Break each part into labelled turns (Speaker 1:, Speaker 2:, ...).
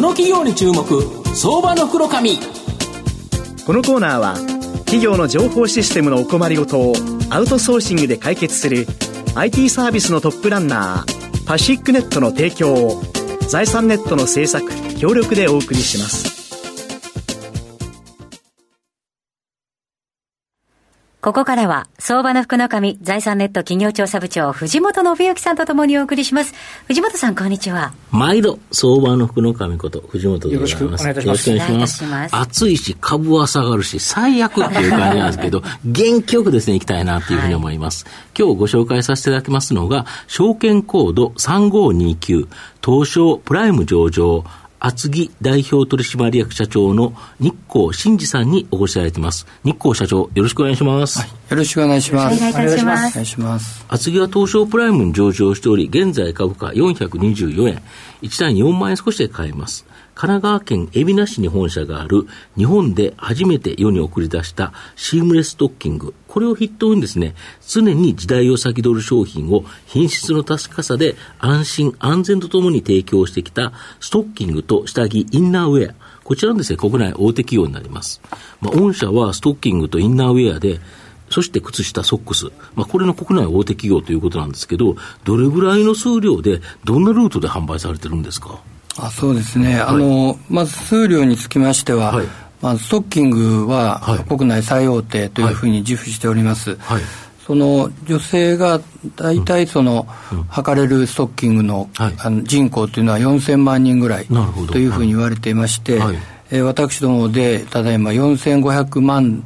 Speaker 1: この企業に注目相場の袋紙
Speaker 2: このコーナーは企業の情報システムのお困りごとをアウトソーシングで解決する IT サービスのトップランナーパシックネットの提供を財産ネットの制作協力でお送りします。
Speaker 3: ここからは、相場の福の神、財産ネット企業調査部長、藤本信之さんとともにお送りします。藤本さん、こんにちは。
Speaker 4: 毎度、相場の福の神こと、藤本でございます。
Speaker 5: よろしくお願いいたし
Speaker 4: ます。暑いし、株は下がるし、最悪っていう感じなんですけど、元気よくですね、いきたいなというふうに思います。はい、今日ご紹介させていただきますのが、証券コード3529、東証プライム上場、厚木代表取締役社長の日光真二さんにお越しいただいています。日光社長、よろしくお願いします。はい、
Speaker 5: よろしくお願いします。
Speaker 3: お願いします。お
Speaker 5: 願いします。
Speaker 4: 厚木は東証プライムに上場しており、現在株価424円、1単4万円少しで買えます。神奈川県海老名市に本社がある日本で初めて世に送り出したシームレスストッキング。これを筆頭にですね、常に時代を先取る商品を品質の確かさで安心安全とともに提供してきたストッキングと下着インナーウェア。こちらのですね、国内大手企業になります。まあ、御社はストッキングとインナーウェアでそして靴下、ソックス、まあ、これの国内大手企業ということなんですけど、どれぐらいの数量で、どんなルートで販売されてるんですか？
Speaker 5: あそうですね、はい、あのまず数量につきましては、はい、まあ、ストッキングは国内最大手というふうに自負しております。はい、その女性が大体その、うん、測れるストッキングの,、あの人口というのは4000万人ぐらいというふうに言われていまして、はい、えー、私どもでただいま4500万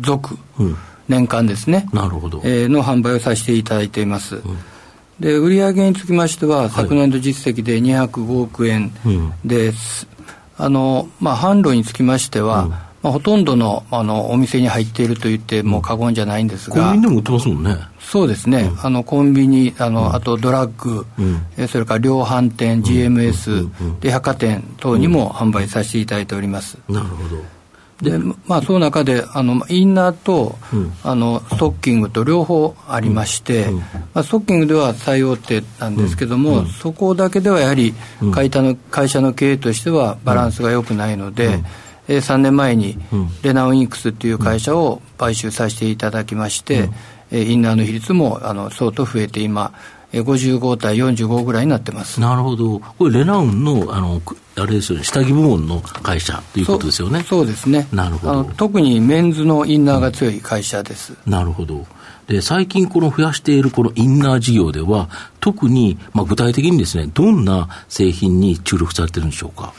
Speaker 5: 族、うん、年間ですね、
Speaker 4: なるほど。
Speaker 5: えー、の販売をさせていただいています。うんで売上につきましては、昨年度実績で205億円です、うん、あのまあ、販路につきましては、うん、まあ、ほとんどのあのお店に入っていると言っても過言じゃないんですが、
Speaker 4: コンビニでも売ってますもんね。
Speaker 5: そうですね、うん、あのコンビニ、あの、あとドラッグ、うん、それから量販店、GMS、で百貨店等にも販売させていただいております。
Speaker 4: なるほど
Speaker 5: でまあ、その中であのインナーと、うん、あのストッキングと両方ありまして、うん、まあ、ストッキングでは最大手なんですけども、うん、そこだけではやはり会社の会社の経営としてはバランスが良くないので、うん、えー、3年前にレナウインクスという会社を買収させていただきまして、うん、インナーの比率もあの相当増えて今55対45ぐらいになってます
Speaker 4: なるほど、これ、レナウンのあのあれですよね、下着部門の会社ということですよね。
Speaker 5: そうですね。
Speaker 4: なるほど。
Speaker 5: 特にメンズのインナーが強い会社です。
Speaker 4: うん、なるほど。で、最近この増やしているこのインナー事業では、特に、まあ、具体的にですね、どんな製品に注力されてるんでしょうか？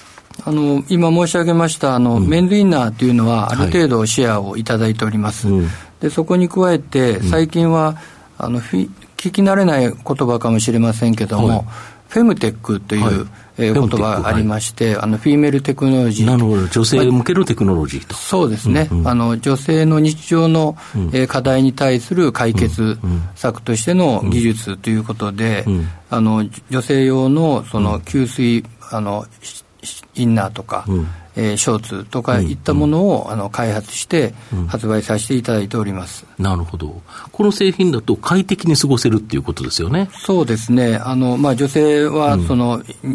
Speaker 5: あの今申し上げましたあの、うん、メンズインナーというのは、ある程度シェアをいただいております。はい、でそこに加えて、最近は、あのフィ聞き慣れない言葉かもしれませんけども、はい、フェムテックという、はい。えー、言葉がありまして、はい、あのフィーメルテクノロジー
Speaker 4: なるほど。女性向けのテクノロジーと、
Speaker 5: そうですね、うんうん、あの女性の日常の、うん、えー、課題に対する解決策としての技術ということで、うん。うん、あの女性用のその吸水あのインナーとか、えー、ショーツとかいったものを、うん、あの開発して発売させていただいております、
Speaker 4: うん、なるほど、この製品だと快適に過ごせるっていうことですよね。
Speaker 5: そうですね、あのまあ、女性はその、うん、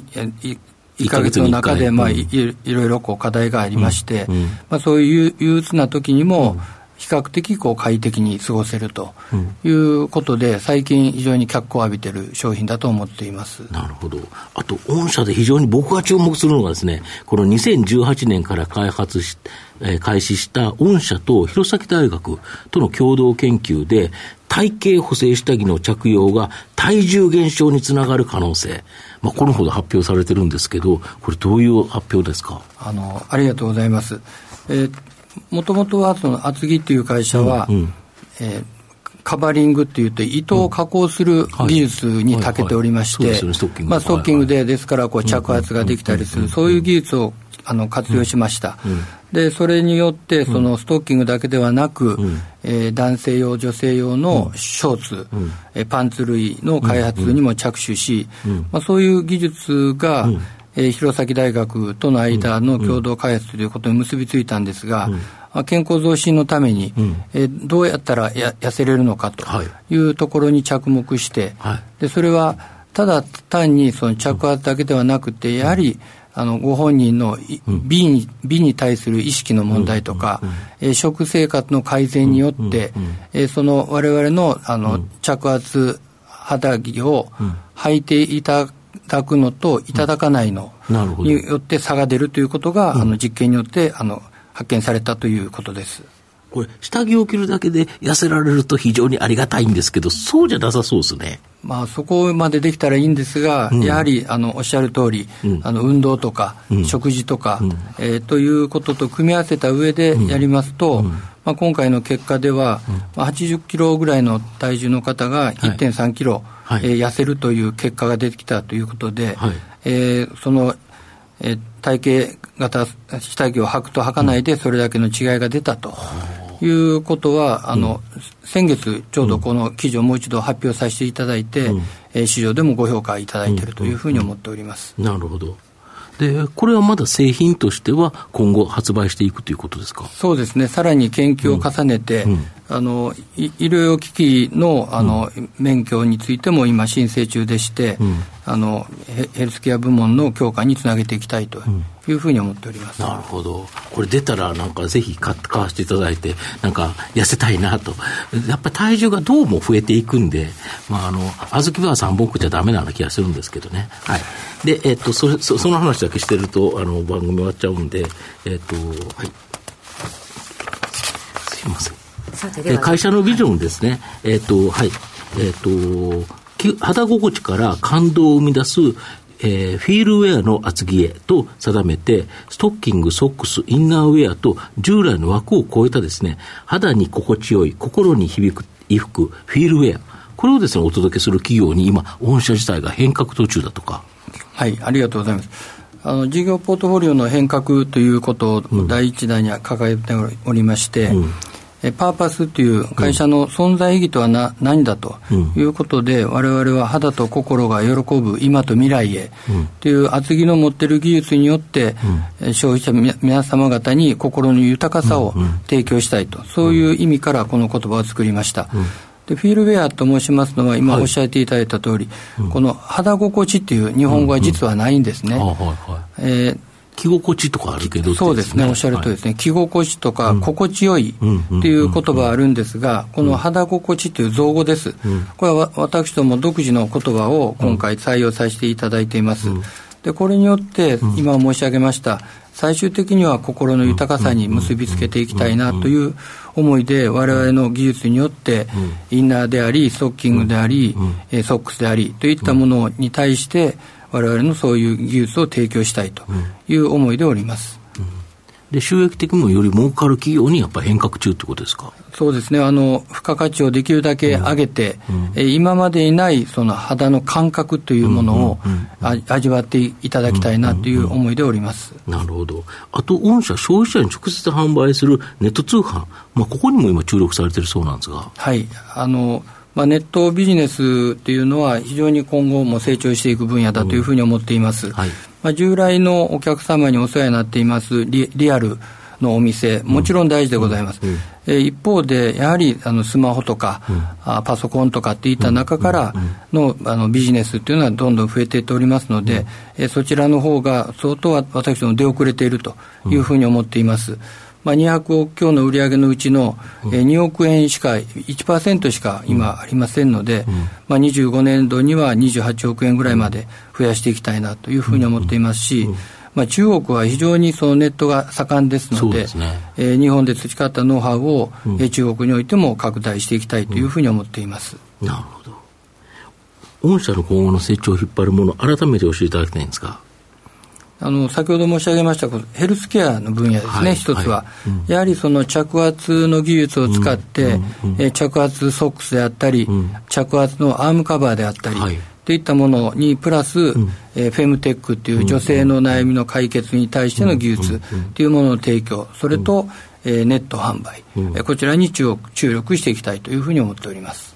Speaker 5: 1か月の中で、まあ、いいろいろこう課題がありまして、まあ、そういう憂鬱な時にも、比較的こう快適に過ごせるということで、最近、非常に脚光を浴びている商品だと思っています。
Speaker 4: なるほど、あと、御社で非常に僕が注目するのがですね、この2018年から開発し、えー、開始した御社と弘前大学との共同研究で、体型補正下着の着用が体重減少につながる可能性、まあ、このほど発表されてるんですけど、これ、どういう発表ですか？
Speaker 5: あのありがとうございます。えーもともとはその厚木っていう会社は、うんうん、えーカバリングっていって糸を加工する技術に長けておりまして、ストッキングで、ですからこう着圧ができたりする、そういう技術をあの活用しました。で、それによって、そのストッキングだけではなく、うん、えー、男性用、女性用のショーツ、うん、えパンツ類の開発にも着手し、まあ、そういう技術が、えー、弘前大学との間の共同開発ということに結びついたんですが、うん、健康増進のために、うん、えー、どうやったらや痩せれるのかとい。うところに着目して、はい、でそれはただ単にその着圧だけではなくて、やはり、あのご本人の美に美に対する意識の問題とか、えー、食生活の改善によって、えー、そのわれわれのあの、着圧肌着を履いていただくのといただかないのによって差が出るということが、あの実験によってあの発見されたということです。
Speaker 4: これ、下着を着るだけで痩せられると非常にありがたいんですけど、そうじゃなさそうですね。
Speaker 5: まあ、そこまでできたらいいんですが、うん、やはりあのおっしゃる通り、うん、あの運動とか、うん、食事とか、うん、えー、ということと組み合わせた上でやりますと、まあ、今回の結果では、まあ、80キロぐらいの体重の方が1.3キロ、はい、えー、痩せるという結果が出てきたということで、はい、えー、その、えー、体型型、下着を履くと履かないで、それだけの違いが出たと。いうことは、あの、うん、先月、ちょうどこの記事をもう一度発表させていただいて、うん、えー、市場でもご評価いただいているというふうに思っております。
Speaker 4: なるほど。で、これはまだ製品としては今後発売していくということですか？
Speaker 5: そうですね、さらに研究を重ねて、うん。うん、あの医療機器のあの、うん、免許についても今、申請中でして、あのヘルスケア部門の強化につなげていきたいというふうに思っております、
Speaker 4: なるほど、これ出たら、なんかぜひ買買わせていただいて、なんか痩せたいなと、やっぱり体重がどうも増えていくんで、まあ、あの小豆は3本食っちゃだめなような気がするんですけどね。はいで、えっと、それそその話だけしてると、あの番組終わっちゃうんで、えっと、はい。すいません。え会社のビジョンですね。えっと、はい。えっと、肌心地から感動を生み出す、えー、フィールウェアの厚着へと定めて、ストッキング、ソックス、インナーウェアと従来の枠を超えたですね、肌に心地よい、心に響く衣服、フィールウェア、これをですね、お届けする企業に今、御社自体が変革途中だとか。
Speaker 5: はい、ありがとうございます。あの事業ポートフォリオの変革ということを第一弾には掲げておりまして、うん。パーパスという会社の存在意義とはな、何だということで、われわれは肌と心が喜ぶ今と未来へという厚木の持っている技術によって、消費者皆様方に心の豊かさを提供したいと、そういう意味からこの言葉を作りました。でフィールウェアと申しますのは、今おっしゃっていただいた通り、はいこの肌心地っていう日本語は実はないんですね。
Speaker 4: え着心地とかあるけど、
Speaker 5: そうですね、おっしゃるとですね、はい、着心地とか心地よいっていう言葉あるんですが、この肌心地という造語です。これは私ども独自の言葉を今回採用させていただいています。でこれによって、今申し上げました、最終的には心の豊かさに結びつけていきたいなという思いで、われわれの技術によって、インナーであり、ストッキングであり、ソックスでありといったものに対して、われわれのそういう技術を提供したいという思いでおります。
Speaker 4: で収益的にもより儲かる企業にやっぱり変革中ってことですか？
Speaker 5: そうですね。あの、付加価値をできるだけ上げて、うん。うん、今までにないその肌の感覚というものを、味わっていただきたいなという思いでおります、
Speaker 4: なるほど、あと、御社、消費者に直接販売するネット通販、まあ、ここにも今、注力されてるそうなんですが。
Speaker 5: はい。あのまあ、ネットビジネスっていうのは、非常に今後も成長していく分野だというふうに思っています。うん。はいまあ、従来のお客様にお世話になっていますリリアルのお店、もちろん大事でございます。うん。うん、え一方で、やはりあのスマホとか、うん、あパソコンとかっていった中からの,、あのビジネスっていうのはどんどん増えていっておりますので、えそちらの方が相当私ども出遅れているというふうに思っています。まあ、200億強の売上のうちの、えー、2億円しか、1%しか今ありませんので、まあ、25年度には28億円ぐらいまで増やしていきたいなというふうに思っていますし、まあ、中国は非常にそのネットが盛んですので、でね。えー、日本で培ったノウハウを、うん、中国においても拡大していきたいというふうに思っています。
Speaker 4: うん、なるほど。御社の今後の成長を引っ張るもの、改めて教えていただきたいんですか。
Speaker 5: あの先ほど申し上げましたヘルスケアの分野ですね、はい、一つは、はい。うん、やはりその着圧の技術を使って、うんうん、着圧ソックスであったり、着圧のアームカバーであったり、はい。といったものにプラス、うん、えー、フェムテックという女性の悩みの解決に対しての技術というものの提供、それと、えー、ネット販売、うん、こちらに注注力していきたいというふうに思っております。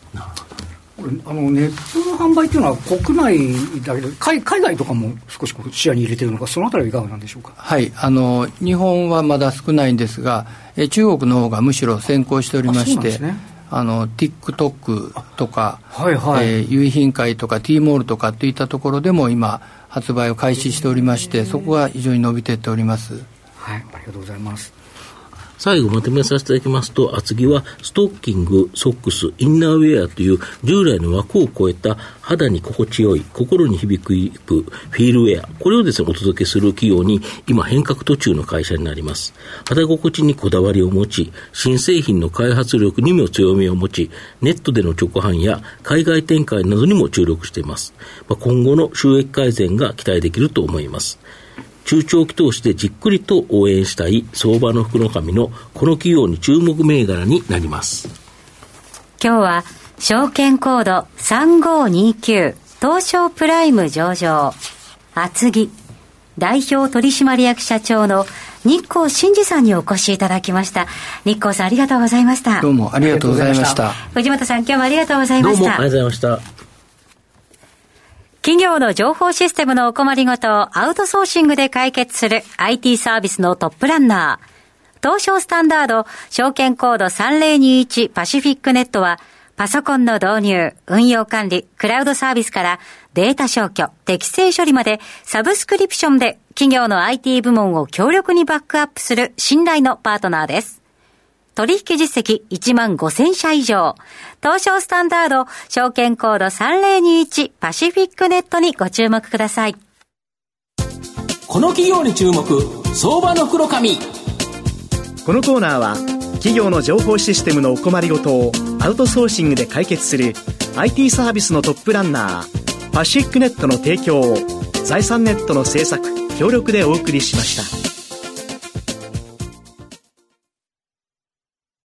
Speaker 6: これあのネットの販売というのは、国内だけど海、海外とかも少し視野に入れてるのか、そのあたりはいかがなんでしょうか、
Speaker 5: はい。あの、日本はまだ少ないんですが、え中国の方がむしろ先行しておりまして、ね、あの TikTok とか、はいはい、えー、遺品会とか T モールとかといったところでも今発売を開始しておりましてそこが非常に伸びていっております。
Speaker 6: はいありがとうございます
Speaker 4: 最後まとめさせていただきますと、厚木はストッキング、ソックス、インナーウェアという従来の枠を超えた肌に心地よい、心に響くフィールウェア、これをですね、お届けする企業に今変革途中の会社になります。肌心地にこだわりを持ち、新製品の開発力にも強みを持ち、ネットでの直販や海外展開などにも注力しています。まあ、今後の収益改善が期待できると思います。中長期投資でじっくりと応援したい相場の福の神のこの企業に注目銘柄になります。
Speaker 3: 今日は証券コード3529東証プライム上場厚木代表取締役社長の日光真二さんにお越しいただきました。日光さんありがとうございました。
Speaker 5: どうもありがとうございました。
Speaker 3: 藤本さん今日もありがとうございました。どう
Speaker 4: もありがとうございました。
Speaker 3: 企業の情報システムのお困りごとをアウトソーシングで解決する IT サービスのトップランナー。東証スタンダード、証券コード3021パシフィックネットは、パソコンの導入、運用管理、クラウドサービスからデータ消去、適正処理までサブスクリプションで企業の IT 部門を強力にバックアップする信頼のパートナーです。取引実績1万5000社以上。東証スタンダード、証券コード3021パシフィックネットにご注目ください。
Speaker 1: この企業に注目、相場の黒髪。
Speaker 2: このコーナーは、企業の情報システムのお困りごとをアウトソーシングで解決する IT サービスのトップランナー、パシフィックネットの提供を財産ネットの制作、協力でお送りしました。